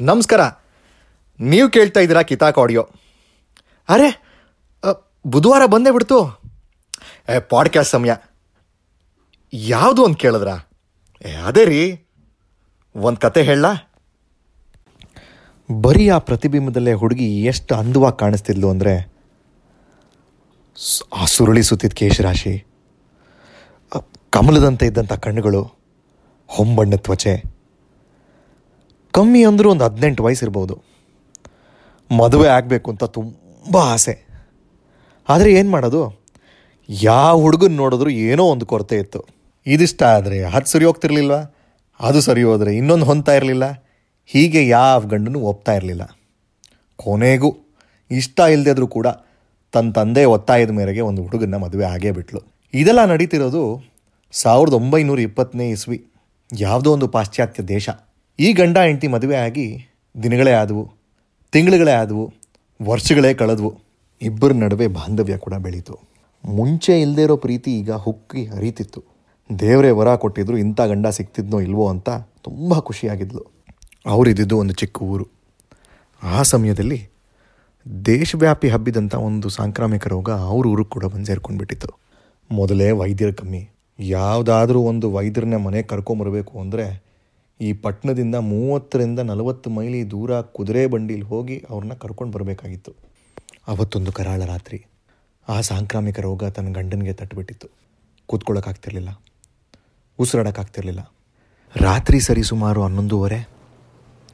ನಮಸ್ಕಾರ. ನೀವು ಕೇಳ್ತಾ ಇದ್ದೀರಾ ಕಿತಾಕ್ ಆಡಿಯೋ. ಅರೆ ಬುಧವಾರ ಬಂದೇ ಬಿಡ್ತು. ಏ ಪಾಡ್ಕ್ಯಾಸ್ ಸಮಯ. ಯಾವುದು ಅಂತ ಕೇಳಿದ್ರ? ಏ, ಅದೇ ರೀ. ಒಂದು ಕತೆ ಹೇಳ ಬರೀ ಆ ಪ್ರತಿಬಿಂಬದಲ್ಲೇ ಹುಡುಗಿ ಎಷ್ಟು ಅಂದವಾಗಿ ಕಾಣಿಸ್ತಿದ್ಲು ಅಂದರೆ ಆ ಸುರುಳಿ ಸುತ್ತಿದ ಕೇಶರಾಶಿ ಕಮಲದಂತೆ ಇದ್ದಂಥ ಕಣ್ಣುಗಳು, ಹೊಂಬಣ್ಣ ತ್ವಚೆ. ಕಮ್ಮಿ ಅಂದರೂ ಒಂದು ಹದಿನೆಂಟು ವಯಸ್ಸಿರ್ಬೋದು. ಮದುವೆ ಆಗಬೇಕು ಅಂತ ತುಂಬ ಆಸೆ. ಆದರೆ ಏನು ಮಾಡೋದು? ಯಾವ ಹುಡುಗನ ನೋಡಿದ್ರು ಏನೋ ಒಂದು ಕೊರತೆ ಇತ್ತು. ಇದಿಷ್ಟ ಆದರೆ ಅದು ಸರಿ ಹೋಗ್ತಿರ್ಲಿಲ್ವ? ಅದು ಸರಿ ಹೋದರೆ ಇನ್ನೊಂದು ಹೊಂತಾ ಇರಲಿಲ್ಲ. ಹೀಗೆ ಯಾವ ಗಂಡನೂ ಒಪ್ತಾ ಇರಲಿಲ್ಲ. ಕೊನೆಗೂ ಇಷ್ಟ ಇಲ್ಲದಿದ್ರೂ ಕೂಡ ತನ್ನ ತಂದೆ ಒತ್ತಾಯದ ಮೇರೆಗೆ ಒಂದು ಹುಡುಗನ ಮದುವೆ ಆಗೇ ಬಿಟ್ಲು. ಇದೆಲ್ಲ ನಡೀತಿರೋದು ಸಾವಿರದ ಒಂಬೈನೂರ ಇಪ್ಪತ್ತನೇ ಇಸ್ವಿ. ಯಾವುದೋ ಒಂದು ಪಾಶ್ಚಾತ್ಯ ದೇಶ. ಈ ಗಂಡ ಹೆಂಡತಿ ಮದುವೆ ಆಗಿ ದಿನಗಳೇ ಆದವು, ತಿಂಗಳುಗಳೇ ಆದವು, ವರ್ಷಗಳೇ ಕಳೆದವು. ಇಬ್ಬರ ನಡುವೆ ಬಾಂಧವ್ಯ ಕೂಡ ಬೆಳೀತು. ಮುಂಚೆ ಇಲ್ಲದೇ ಇರೋ ಪ್ರೀತಿ ಈಗ ಹುಕ್ಕಿ ಹರಿತಿತ್ತು. ದೇವರೇ ವರ ಕೊಟ್ಟಿದ್ರು ಇಂಥ ಗಂಡ ಸಿಕ್ತಿದ್ನೋ ಇಲ್ವೋ ಅಂತ ತುಂಬ ಖುಷಿಯಾಗಿದ್ಲು. ಅವರಿದ್ದಿದ್ದು ಒಂದು ಚಿಕ್ಕ ಊರು. ಆ ಸಮಯದಲ್ಲಿ ದೇಶವ್ಯಾಪಿ ಹಬ್ಬಿದಂಥ ಒಂದು ಸಾಂಕ್ರಾಮಿಕ ರೋಗ ಅವ್ರ ಊರಿಗೆ ಕೂಡ ಬಂದು ಸೇರ್ಕೊಂಡ್ಬಿಟ್ಟಿತ್ತು. ಮೊದಲೇ ವೈದ್ಯರು ಕಮ್ಮಿ. ಯಾವುದಾದ್ರೂ ಒಂದು ವೈದ್ಯರನ್ನ ಮನೆಗೆ ಕರ್ಕೊಂಬರಬೇಕು ಅಂದರೆ ಈ ಪಟ್ಟಣದಿಂದ ಮೂವತ್ತರಿಂದ ನಲವತ್ತು ಮೈಲಿ ದೂರ ಕುದುರೆ ಬಂಡಿಲಿ ಹೋಗಿ ಅವ್ರನ್ನ ಕರ್ಕೊಂಡು ಬರಬೇಕಾಗಿತ್ತು. ಅವತ್ತೊಂದು ಕರಾಳ ರಾತ್ರಿ. ಆ ಸಾಂಕ್ರಾಮಿಕ ರೋಗ ತನ್ನ ಗಂಡನಿಗೆ ತಟ್ಟುಬಿಟ್ಟಿತ್ತು ಕೂತ್ಕೊಳ್ಳೋಕ್ಕಾಗ್ತಿರ್ಲಿಲ್ಲ ಉಸಿರಾಡೋಕ್ಕಾಗ್ತಿರ್ಲಿಲ್ಲ. ರಾತ್ರಿ ಸರಿ ಸುಮಾರು ಹನ್ನೊಂದೂವರೆ.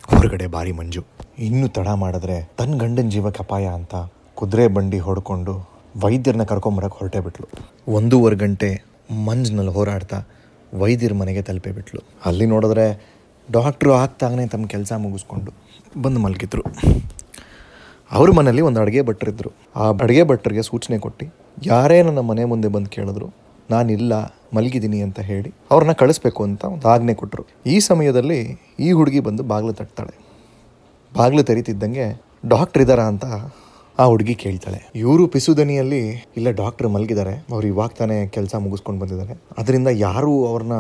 ಹೊರಗಡೆ ಭಾರಿ ಮಂಜು. ಇನ್ನು ತಡ ಮಾಡಿದ್ರೆ ತನ್ನ ಗಂಡನ ಜೀವಕ್ಕೆ ಅಪಾಯ ಅಂತ ಕುದುರೆ ಬಂಡಿ ಹೊಡ್ಕೊಂಡು ವೈದ್ಯರನ್ನ ಕರ್ಕೊಂಬರಕ್ಕೆ ಹೊರಟೇ ಬಿಟ್ಲು. ಒಂದೂವರೆ ಗಂಟೆ ಮಂಜಿನಲ್ಲಿ ಹೋರಾಡ್ತಾ ವೈದ್ಯರ ಮನೆಗೆ ತಲುಪೇ ಬಿಟ್ಲು. ಅಲ್ಲಿ ನೋಡಿದ್ರೆ ಡಾಕ್ಟ್ರು ಆಗ್ತಾಗನೇ ತಮ್ಮ ಕೆಲಸ ಮುಗಿಸ್ಕೊಂಡು ಬಂದು ಮಲಗಿದ್ರು. ಅವ್ರ ಮನೇಲಿ ಒಂದು ಅಡುಗೆ ಭಟ್ರಿದ್ರು ಆ ಅಡುಗೆ ಭಟ್ರಿಗೆ ಸೂಚನೆ ಕೊಟ್ಟು, ಯಾರೇ ನನ್ನ ಮನೆ ಮುಂದೆ ಬಂದು ಕೇಳಿದ್ರು, ನಾನಿಲ್ಲ, ಮಲಗಿದ್ದೀನಿ ಅಂತ ಹೇಳಿ ಅವ್ರನ್ನ ಕಳಿಸ್ಬೇಕು ಅಂತ ಒಂದು ಆಜ್ಞೆ ಕೊಟ್ಟರು ಈ ಸಮಯದಲ್ಲಿ ಈ ಹುಡುಗಿ ಬಂದು ಬಾಗಿಲು ತಟ್ತಾಳೆ. ಬಾಗಿಲು ತೆರೀತಿದ್ದಂಗೆ ಡಾಕ್ಟ್ರ್ ಇದ್ದಾರಾ ಅಂತ ಆ ಹುಡುಗಿ ಕೇಳ್ತಾಳೆ. ಇವರು ಪಿಸುದನಿಯಲ್ಲಿ ಇಲ್ಲ ಡಾಕ್ಟರ್ ಮಲಗಿದ್ದಾರೆ. ಅವ್ರು ಇವಾಗ ತಾನೇ ಕೆಲಸ ಮುಗಿಸ್ಕೊಂಡು ಬಂದಿದ್ದಾರೆ. ಅದರಿಂದ ಯಾರು ಅವ್ರನ್ನ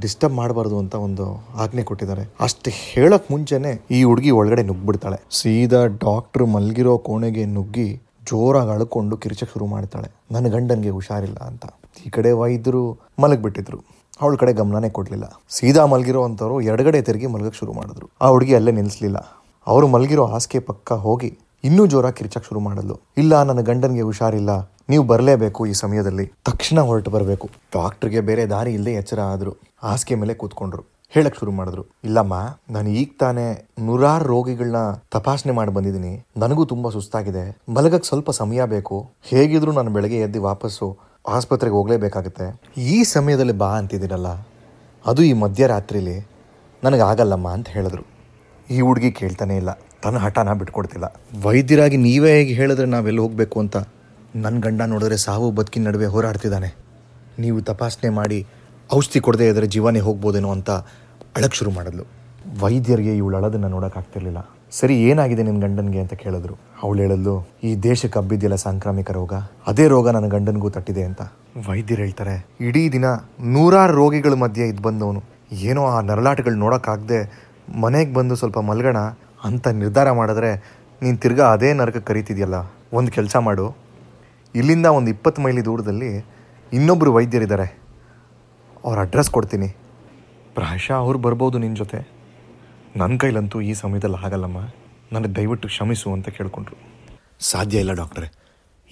ಡಿಸ್ಟರ್ಬ್ ಮಾಡಬಾರ್ದು ಅಂತ ಒಂದು ಆಜ್ಞೆ ಕೊಟ್ಟಿದ್ದಾರೆ. ಅಷ್ಟು ಹೇಳಕ್ ಮುಂಚೆನೆ ಈ ಹುಡುಗಿ ಒಳಗಡೆ ನುಗ್ಬಿಡ್ತಾಳೆ ಸೀದಾ ಡಾಕ್ಟರ್ ಮಲಗಿರೋ ಕೋಣೆಗೆ ನುಗ್ಗಿ ಜೋರಾಗಿ ಅಳ್ಕೊಂಡು ಕಿರ್ಚಕ್ ಶುರು ಮಾಡ್ತಾಳೆ. ನನ್ನ ಗಂಡನಿಗೆ ಹುಷಾರಿಲ್ಲ ಅಂತ. ಈ ಕಡೆ ವೈದ್ಯರು ಮಲಗಿಬಿಟ್ಟಿದ್ರು. ಅವಳ ಕಡೆ ಗಮನನೇ ಕೊಡಲಿಲ್ಲ. ಸೀದಾ ಮಲಗಿರೋ ಅಂಥವ್ರು ಎಡಗಡೆ ತಿರುಗಿ ಮಲಗಕ್ಕೆ ಶುರು ಮಾಡಿದ್ರು. ಆ ಹುಡುಗಿ ಅಲ್ಲೇ ನಿಲ್ಲಿಸ್ಲಿಲ್ಲ ಅವರು ಮಲಗಿರೋ ಹಾಸಿಗೆ ಪಕ್ಕ ಹೋಗಿ ಇನ್ನೂ ಜೋರಾಗಿ ಕಿರ್ಚಕ್ ಶುರು ಮಾಡಲು. ಇಲ್ಲ, ನನ್ನ ಗಂಡನಿಗೆ ಹುಷಾರಿಲ್ಲ. ನೀವು ಬರಲೇಬೇಕು ಈ ಸಮಯದಲ್ಲಿ. ತಕ್ಷಣ ಹೊರಟು ಬರಬೇಕು. ಡಾಕ್ಟರ್ಗೆ ಬೇರೆ ದಾರಿ ಇಲ್ಲದೆ ಎಚ್ಚರ ಆದರು. ಹಾಸಿಗೆ ಮೇಲೆ ಕೂತ್ಕೊಂಡ್ರು. ಹೇಳಕ್ ಶುರು ಮಾಡಿದ್ರು. ಇಲ್ಲಮ್ಮ, ನಾನು ಈಗ ತಾನೇ ನೂರಾರು ರೋಗಿಗಳನ್ನ ತಪಾಸಣೆ ಮಾಡಿ ಬಂದಿದ್ದೀನಿ. ನನಗೂ ತುಂಬಾ ಸುಸ್ತಾಗಿದೆ. ಮಲಗಕ್ಕೆ ಸ್ವಲ್ಪ ಸಮಯ ಬೇಕು. ಹೇಗಿದ್ರು ನಾನು ಬೆಳಗ್ಗೆ ಎದ್ದು ವಾಪಸ್ಸು ಆಸ್ಪತ್ರೆಗೆ ಹೋಗಲೇಬೇಕಾಗುತ್ತೆ. ಈ ಸಮಯದಲ್ಲಿ ಬಾ ಅಂತಿದ್ದೀರಲ್ಲ. ಅದು ಈ ಮಧ್ಯರಾತ್ರಿಲಿ. ನನಗೆ ಆಗಲ್ಲಮ್ಮ ಅಂತ ಹೇಳಿದ್ರು. ಈ ಹುಡುಗಿ ಕೇಳ್ತಾನೆ ಇಲ್ಲ. ತನ್ನ ಹಠನ ಬಿಟ್ಕೊಡ್ತಿಲ್ಲ. ವೈದ್ಯರಾಗಿ ನೀವೇ ಹೇಗೆ ಹೇಳಿದ್ರೆ ನಾವೆಲ್ಲಿ ಹೋಗಬೇಕು ಅಂತ? ನನ್ನ ಗಂಡ ನೋಡಿದ್ರೆ ಸಾವು ಬದುಕಿನ ನಡುವೆ ಹೋರಾಡ್ತಿದ್ದಾನೆ. ನೀವು ತಪಾಸಣೆ ಮಾಡಿ ಔಷಧಿ ಕೊಡದೇ ಇದ್ದರೆ ಜೀವನೇ ಹೋಗ್ಬೋದೇನೋ ಅಂತ ಅಳಕ್ಕೆ ಶುರು ಮಾಡಿದ್ಲು. ವೈದ್ಯರಿಗೆ ಇವಳು ಅಳದನ್ನ ನೋಡೋಕ್ಕಾಗ್ತಿರ್ಲಿಲ್ಲ ಸರಿ ಏನಾಗಿದೆ ನಿನ್ನ ಗಂಡನಿಗೆ ಅಂತ ಕೇಳಿದ್ರು. ಅವಳು ಹೇಳಿದ್ಲು ಈ ದೇಶಕ್ಕೆ ಹಬ್ಬಿದ್ದಿಲ್ಲ ಸಾಂಕ್ರಾಮಿಕ ರೋಗ? ಅದೇ ರೋಗ ನನ್ನ ಗಂಡನಿಗೂ ತಟ್ಟಿದೆ ಅಂತ. ವೈದ್ಯರು ಹೇಳ್ತಾರೆ ಇಡೀ ದಿನ ನೂರಾರು ರೋಗಿಗಳ ಮಧ್ಯೆ ಇದು ಬಂದವನು. ಏನೋ ಆ ನರಳಾಟಗಳು ನೋಡೋಕ್ಕಾಗದೆ ಮನೆಗೆ ಬಂದು ಸ್ವಲ್ಪ ಮಲ್ಗೋಣ ಅಂತ ನಿರ್ಧಾರ ಮಾಡಿದ್ರೆ ನೀನು ತಿರ್ಗಾ ಅದೇ ನರಕಕ್ಕೆ ಕರೀತಿದೆಯಲ್ಲ, ಒಂದು ಕೆಲಸ ಮಾಡು. ಇಲ್ಲಿಂದ ಒಂದು ಇಪ್ಪತ್ತು ಮೈಲಿ ದೂರದಲ್ಲಿ ಇನ್ನೊಬ್ಬರು ವೈದ್ಯರಿದ್ದಾರೆ. ಅವ್ರ ಅಡ್ರೆಸ್ ಕೊಡ್ತೀನಿ. ಪ್ರಾಯಶಃ ಅವ್ರು ಬರ್ಬೋದು ನಿನ್ನ ಜೊತೆ. ನನ್ನ ಕೈಲಂತೂ ಈ ಸಮಯದಲ್ಲಿ ಆಗಲ್ಲಮ್ಮ ನನಗೆ ದಯವಿಟ್ಟು ಕ್ಷಮಿಸು ಅಂತ ಕೇಳಿಕೊಂಡ್ರು. ಸಾಧ್ಯ ಇಲ್ಲ ಡಾಕ್ಟ್ರೆ.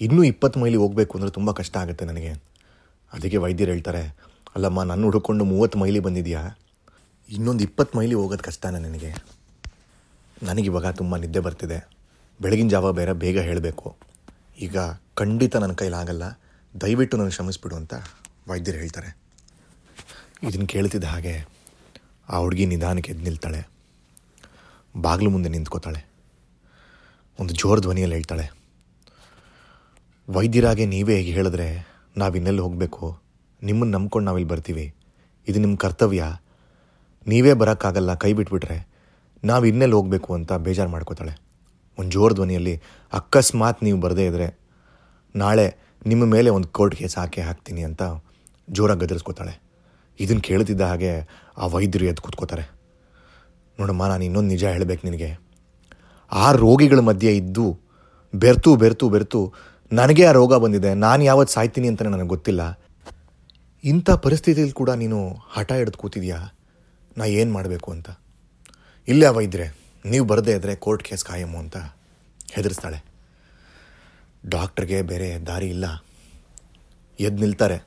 ಇನ್ನೂ ಇಪ್ಪತ್ತು ಮೈಲಿ ಹೋಗಬೇಕು ಅಂದರೆ ತುಂಬ ಕಷ್ಟ ಆಗುತ್ತೆ ನನಗೆ. ಅದಕ್ಕೆ ವೈದ್ಯರು ಹೇಳ್ತಾರೆ, ಅಲ್ಲಮ್ಮ, ನಾನು ಹುಡುಕೊಂಡು ಮೂವತ್ತು ಮೈಲಿ ಬಂದಿದೆಯಾ? ಇನ್ನೊಂದು ಇಪ್ಪತ್ತು ಮೈಲಿ ಹೋಗೋದು ಕಷ್ಟನೇ ನನಗೆ. ನನಗಿವಾಗ ತುಂಬ ನಿದ್ದೆ ಬರ್ತಿದೆ. ಬೆಳಗಿನ ಜಾವ ಬೇರೆ ಬೇಗ ಹೇಳಬೇಕು. ಈಗ ಖಂಡಿತ ನನ್ನ ಕೈಲಾಗಲ್ಲ ದಯವಿಟ್ಟು ನನಗೆ ಶ್ರಮಿಸ್ಬಿಡು ಅಂತ ವೈದ್ಯರು ಹೇಳ್ತಾರೆ. ಇದನ್ನು ಕೇಳ್ತಿದ್ದ ಹಾಗೆ ಆ ಹುಡುಗಿ ನಿಧಾನಕ್ಕೆ ಎದ್ದು ನಿಲ್ತಾಳೆ. ಬಾಗಿಲು ಮುಂದೆ ನಿಂತ್ಕೋತಾಳೆ. ಒಂದು ಜೋರ ಧ್ವನಿಯಲ್ಲಿ ಹೇಳ್ತಾಳೆ, ವೈದ್ಯರಾಗೆ ನೀವೇ ಹೇಗೆ ಹೇಳಿದ್ರೆ ನಾವು ಇನ್ನೆಲ್ಲಿ ಹೋಗಬೇಕು? ನಿಮ್ಮನ್ನು ನಂಬ್ಕೊಂಡು ನಾವಿಲ್ಲಿ ಬರ್ತೀವಿ. ಇದು ನಿಮ್ಮ ಕರ್ತವ್ಯ. ನೀವೇ ಬರೋಕ್ಕಾಗಲ್ಲ, ಕೈ ಬಿಟ್ಬಿಟ್ರೆ. ನಾವು ಇನ್ನೆಲ್ಲಿ ಹೋಗಬೇಕು ಅಂತ ಬೇಜಾರು ಮಾಡ್ಕೋತಾಳೆ. ಒಂದು ಜೋರ ಧ್ವನಿಯಲ್ಲಿ, ಅಕಸ್ಮಾತ್ ನೀವು ಬರದೇ ಇದ್ದರೆ ನಾಳೆ ನಿಮ್ಮ ಮೇಲೆ ಒಂದು ಕೋರ್ಟ್ ಕೇಸ್ ಹಾಕಿ ಹಾಕ್ತೀನಿ ಅಂತ ಜೋರಾಗಿ ಗದರಿಸ್ಕೋತಾಳೆ. ಇದನ್ನು ಕೇಳ್ತಿದ್ದ ಹಾಗೆ ಆ ವೈದ್ಯರು ಎದ್ದು ಕೂತ್ಕೋತಾರೆ. ನೋಡಮ್ಮ, ನಾನು ಇನ್ನೊಂದು ನಿಜ ಹೇಳಬೇಕು ನಿನಗೆ. ಆ ರೋಗಿಗಳ ಮಧ್ಯೆ ಇದ್ದು ಬೆರ್ತು ಬೆರ್ತು ಬೆರ್ತು ನನಗೆ ಆ ರೋಗ ಬಂದಿದೆ, ನಾನು ಯಾವತ್ತು ಸಾಯ್ತೀನಿ ಅಂತ ನನಗೆ ಗೊತ್ತಿಲ್ಲ. ಇಂಥ ಪರಿಸ್ಥಿತಿಯಲ್ಲಿ ಕೂಡ ನೀನು ಹಠ ಹಿಡ್ದು ಕೂತಿದ್ಯಾ? ನಾ ಏನು ಮಾಡಬೇಕು ಅಂತ? ಇಲ್ಲೇ ವೈದ್ಯರೆ ನೀವು ಬರದೇ ಇದ್ದರೆ ಕೋರ್ಟ್ ಕೇಸ್ ಕಾಯಮು ಅಂತ ಹೆದರಿಸ್ತಾಳೆ. ಡಾಕ್ಟ್ರಿಗೆ ಬೇರೆ ದಾರಿ ಇಲ್ಲ. ಎದ್ದು ನಿಲ್ತಾರೆ.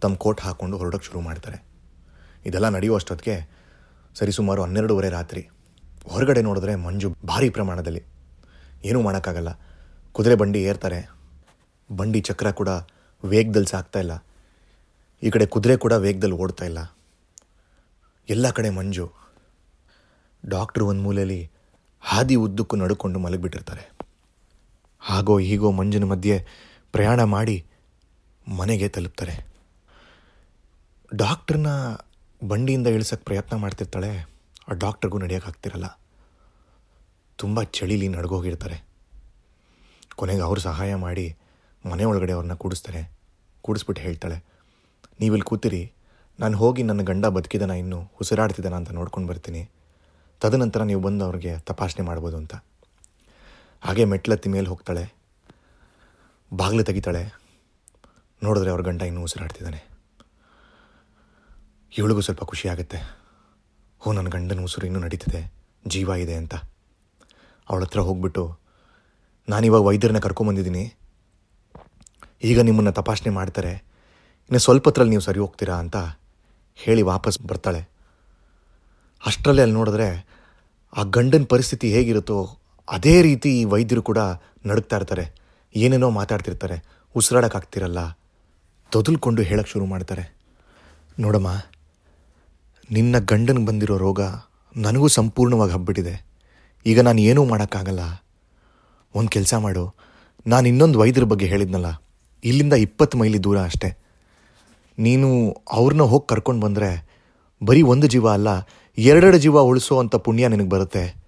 ತಮ್ಮ ಕೋಟ್ ಹಾಕ್ಕೊಂಡು ಹೊರಡೋಕ್ಕೆ ಶುರು ಮಾಡ್ತಾರೆ. ಇದೆಲ್ಲ ನಡೆಯುವಷ್ಟೊತ್ತಿಗೆ ಸರಿಸುಮಾರು ಹನ್ನೆರಡೂವರೆ ರಾತ್ರಿ. ಹೊರಗಡೆ ನೋಡಿದ್ರೆ ಮಂಜು ಭಾರಿ ಪ್ರಮಾಣದಲ್ಲಿ. ಏನೂ ಮಾಡೋಕ್ಕಾಗಲ್ಲ. ಕುದುರೆ ಬಂಡಿ ಏರ್ತಾರೆ. ಬಂಡಿ ಚಕ್ರ ಕೂಡ ವೇಗದಲ್ಲಿ ಸಾಕ್ತಾ ಇಲ್ಲ. ಈ ಕಡೆ ಕುದುರೆ ಕೂಡ ವೇಗದಲ್ಲಿ ಓಡ್ತಾ ಇಲ್ಲ. ಎಲ್ಲ ಕಡೆ ಮಂಜು ಡಾಕ್ಟ್ರು ಒಂದು ಮೂಲೆಯಲ್ಲಿ ಹಾದಿ ಉದ್ದಕ್ಕೂ ನಡ್ಕೊಂಡು ಮಲಗಿಬಿಟ್ಟಿರ್ತಾರೆ. ಹಾಗೋ ಹೀಗೋ ಮಂಜಿನ ಮಧ್ಯೆ ಪ್ರಯಾಣ ಮಾಡಿ ಮನೆಗೆ ತಲುಪ್ತಾರೆ. ಡಾಕ್ಟ್ರನ್ನ ಬಂಡಿಯಿಂದ ಇಳಿಸೋಕ್ಕೆ ಪ್ರಯತ್ನ ಮಾಡ್ತಿರ್ತಾಳೆ, ಆ ಡಾಕ್ಟ್ರಿಗೂ ನಡೆಯೋಕ್ಕಾಗ್ತಿರಲ್ಲ ತುಂಬ ಚಳಿಲಿ ನಡ್ಗೋಗಿರ್ತಾರೆ. ಕೊನೆಗೆ ಅವರು ಸಹಾಯ ಮಾಡಿ ಮನೆ ಒಳಗಡೆ ಅವ್ರನ್ನ ಕೂಡಿಸ್ತಾರೆ. ಕೂಡಿಸ್ಬಿಟ್ಟು ಹೇಳ್ತಾಳೆ, ನೀವಿಲ್ಲಿ ಕೂತಿರಿ, ನಾನು ಹೋಗಿ ನನ್ನ ಗಂಡ ಬದುಕಿದನ ಇನ್ನು ಉಸಿರಾಡ್ತಿದ್ದಾನ ಅಂತ ನೋಡ್ಕೊಂಡು ಬರ್ತೀನಿ. ತದನಂತರ ನೀವು ಬಂದು ಅವ್ರಿಗೆ ತಪಾಸಣೆ ಮಾಡ್ಬೋದು ಅಂತ. ಹಾಗೆ ಮೆಟ್ಲತ್ತಿ ಮೇಲೆ ಹೋಗ್ತಾಳೆ. ಬಾಗಿಲು ತೆಗಿತಾಳೆ. ನೋಡಿದ್ರೆ ಅವ್ರ ಗಂಡ ಇನ್ನೂ ಉಸಿರಾಡ್ತಿದ್ದಾನೆ. ಇವಳಿಗೂ ಸ್ವಲ್ಪ ಖುಷಿ ಆಗುತ್ತೆ. ಓ ನನ್ನ ಗಂಡನ ಉಸಿರು ಇನ್ನೂ ನಡೀತಿದೆ. ಜೀವ ಇದೆ ಅಂತ. ಅವಳ ಹತ್ರ ಹೋಗ್ಬಿಟ್ಟು ನಾನಿವಾಗ ವೈದ್ಯರನ್ನ ಕರ್ಕೊಂಬಂದಿದ್ದೀನಿ ಈಗ ನಿಮ್ಮನ್ನು ತಪಾಸಣೆ ಮಾಡ್ತಾರೆ. ಇನ್ನು ಸ್ವಲ್ಪ ಹತ್ರಲ್ಲಿ ನೀವು ಸರಿ ಹೋಗ್ತೀರಾ? ಅಂತ ಹೇಳಿ ವಾಪಸ್ ಬರ್ತಾಳೆ. ಅಷ್ಟರಲ್ಲೇ ಅಲ್ಲಿ ನೋಡಿದ್ರೆ ಆ ಗಂಡನ ಪರಿಸ್ಥಿತಿ ಹೇಗಿರುತ್ತೋ ಅದೇ ರೀತಿ ಈ ವೈದ್ಯರು ಕೂಡ ನಡುಕ್ತಾ ಇರ್ತಾರೆ. ಏನೇನೋ ಮಾತಾಡ್ತಿರ್ತಾರೆ. ಉಸಿರಾಡೋಕ್ಕಾಗ್ತಿರಲ್ಲ ತೊದಲ್ಕೊಂಡು ಹೇಳಕ್ಕೆ ಶುರು ಮಾಡ್ತಾರೆ. ನೋಡಮ್ಮ, ನಿನ್ನ ಗಂಡನಿಗೆ ಬಂದಿರೋ ರೋಗ ನನಗೂ ಸಂಪೂರ್ಣವಾಗಿ ಹಬ್ಬಿಟ್ಟಿದೆ. ಈಗ ನಾನು ಏನೂ ಮಾಡೋಕ್ಕಾಗಲ್ಲ. ಒಂದು ಕೆಲಸ ಮಾಡು. ನಾನು ಇನ್ನೊಂದು ವೈದ್ಯರ ಬಗ್ಗೆ ಹೇಳಿದ್ನಲ್ಲ. ಇಲ್ಲಿಂದ ಇಪ್ಪತ್ತು ಮೈಲಿ ದೂರ ಅಷ್ಟೇ. ನೀನು ಅವ್ರನ್ನ ಹೋಗಿ ಕರ್ಕೊಂಡು ಬಂದರೆ ಬರೀ ಒಂದು ಜೀವ ಅಲ್ಲ ಎರಡೆರಡು ಜೀವ ಉಳಿಸೋ ಅಂಥ ಪುಣ್ಯ ನಿನಗೆ ಬರುತ್ತೆ.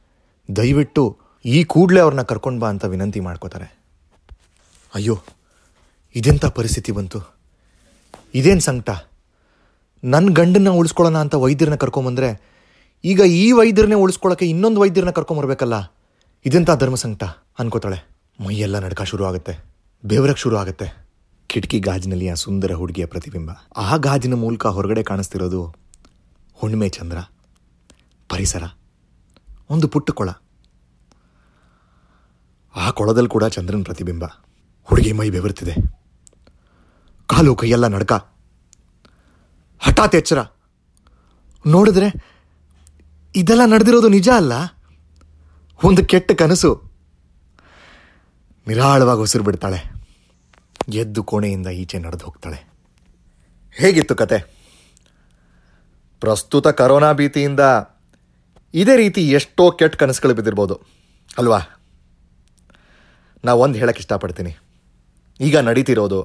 ದಯವಿಟ್ಟು ಈ ಕೂಡಲೇ ಅವ್ರನ್ನ ಕರ್ಕೊಂಡು ಬಾ ಅಂತ ವಿನಂತಿ ಮಾಡ್ಕೋತಾರೆ. ಅಯ್ಯೋ ಇದೆಂಥ ಪರಿಸ್ಥಿತಿ ಬಂತು? ಇದೇನು ಸಂಕಟ? ನನ್ನ ಗಂಡನ್ನ ಉಳಿಸ್ಕೊಳ್ಳೋಣ ಅಂತ ವೈದ್ಯರನ್ನ ಕರ್ಕೊಂಬಂದರೆ ಈಗ ಈ ವೈದ್ಯರನ್ನೇ ಉಳಿಸ್ಕೊಳ್ಳೋಕೆ ಇನ್ನೊಂದು ವೈದ್ಯರನ್ನ ಕರ್ಕೊಂಬರ್ಬೇಕಲ್ಲ ಇದೆಂಥ ಧರ್ಮ ಸಂಕಟ? ಅನ್ಕೋತಾಳೆ. ಮೈಯೆಲ್ಲ ನಡ್ಕ ಶುರು ಆಗುತ್ತೆ. ಬೆವರಕ್ಕೆ ಶುರು ಆಗುತ್ತೆ. ಕಿಟಕಿ ಗಾಜಿನಲ್ಲಿ ಆ ಸುಂದರ ಹುಡುಗಿಯ ಪ್ರತಿಬಿಂಬ. ಆ ಗಾಜಿನ ಮೂಲಕ ಹೊರಗಡೆ ಕಾಣಿಸ್ತಿರೋದು ಹುಣ್ಣಿಮೆ ಚಂದ್ರ. ಪರಿಸರ. ಒಂದು ಪುಟ್ಟ ಕೊಳ. ಆ ಕೊಳದಲ್ಲಿ ಕೂಡ ಚಂದ್ರನ ಪ್ರತಿಬಿಂಬ. ಹುಡುಗಿ ಮೈ ಬೆವರ್ತಿದೆ. ಕಾಲು ಕೈಯೆಲ್ಲ ನಡ್ಕ. ಹಠಾತ್ ಎಚ್ಚರ. ನೋಡಿದ್ರೆ ಇದೆಲ್ಲ ನಡೆದಿರೋದು ನಿಜ ಅಲ್ಲ? ಒಂದು ಕೆಟ್ಟ ಕನಸು. ನಿರಾಳವಾಗಿ ಉಸಿರು ಬಿಡ್ತಾಳೆ. ಎದ್ದು ಕೋಣೆಯಿಂದ ಈಚೆ ನಡೆದು ಹೋಗ್ತಾಳೆ. ಹೇಗಿತ್ತು ಕತೆ? ಪ್ರಸ್ತುತ ಕರೋನಾ ಭೀತಿಯಿಂದ ಇದೇ ರೀತಿ ಎಷ್ಟೋ ಕೆಟ್ಟ ಕನಸುಗಳು ಬಿದ್ದಿರ್ಬೋದು. ಅಲ್ವಾ? ನಾ ಒಂದು ಹೇಳಕ್ಕೆ ಇಷ್ಟಪಡ್ತೀನಿ. ಈಗ ನಡೀತಿರೋದು,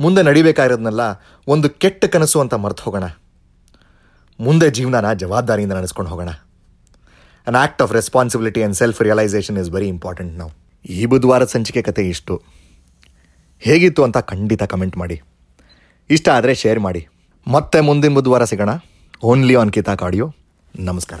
ಮುಂದೆ ನಡಿಬೇಕಾಗಿರೋದನ್ನೆಲ್ಲ ಒಂದು ಕೆಟ್ಟ ಕನಸು ಅಂತ ಮರೆತು ಹೋಗೋಣ. ಮುಂದೆ ಜೀವನನ ಜವಾಬ್ದಾರಿಯಿಂದ ನಡೆಸ್ಕೊಂಡು ಹೋಗೋಣ. An act of responsibility and self realization is very important ನಾವು ಈ ಬುಧವಾರದ ಸಂಚಿಕೆ ಕತೆ ಇಷ್ಟು. ಹೇಗಿತ್ತು ಅಂತ ಖಂಡಿತ ಕಮೆಂಟ್ ಮಾಡಿ. ಇಷ್ಟ ಆದರೆ ಶೇರ್ ಮಾಡಿ. ಮತ್ತೆ ಮುಂದಿನ ಬುಧವಾರ ಸಿಗೋಣ. ಓನ್ಲಿ ಆನ್ ಆಡಿಯೋ ನಮಸ್ಕಾರ.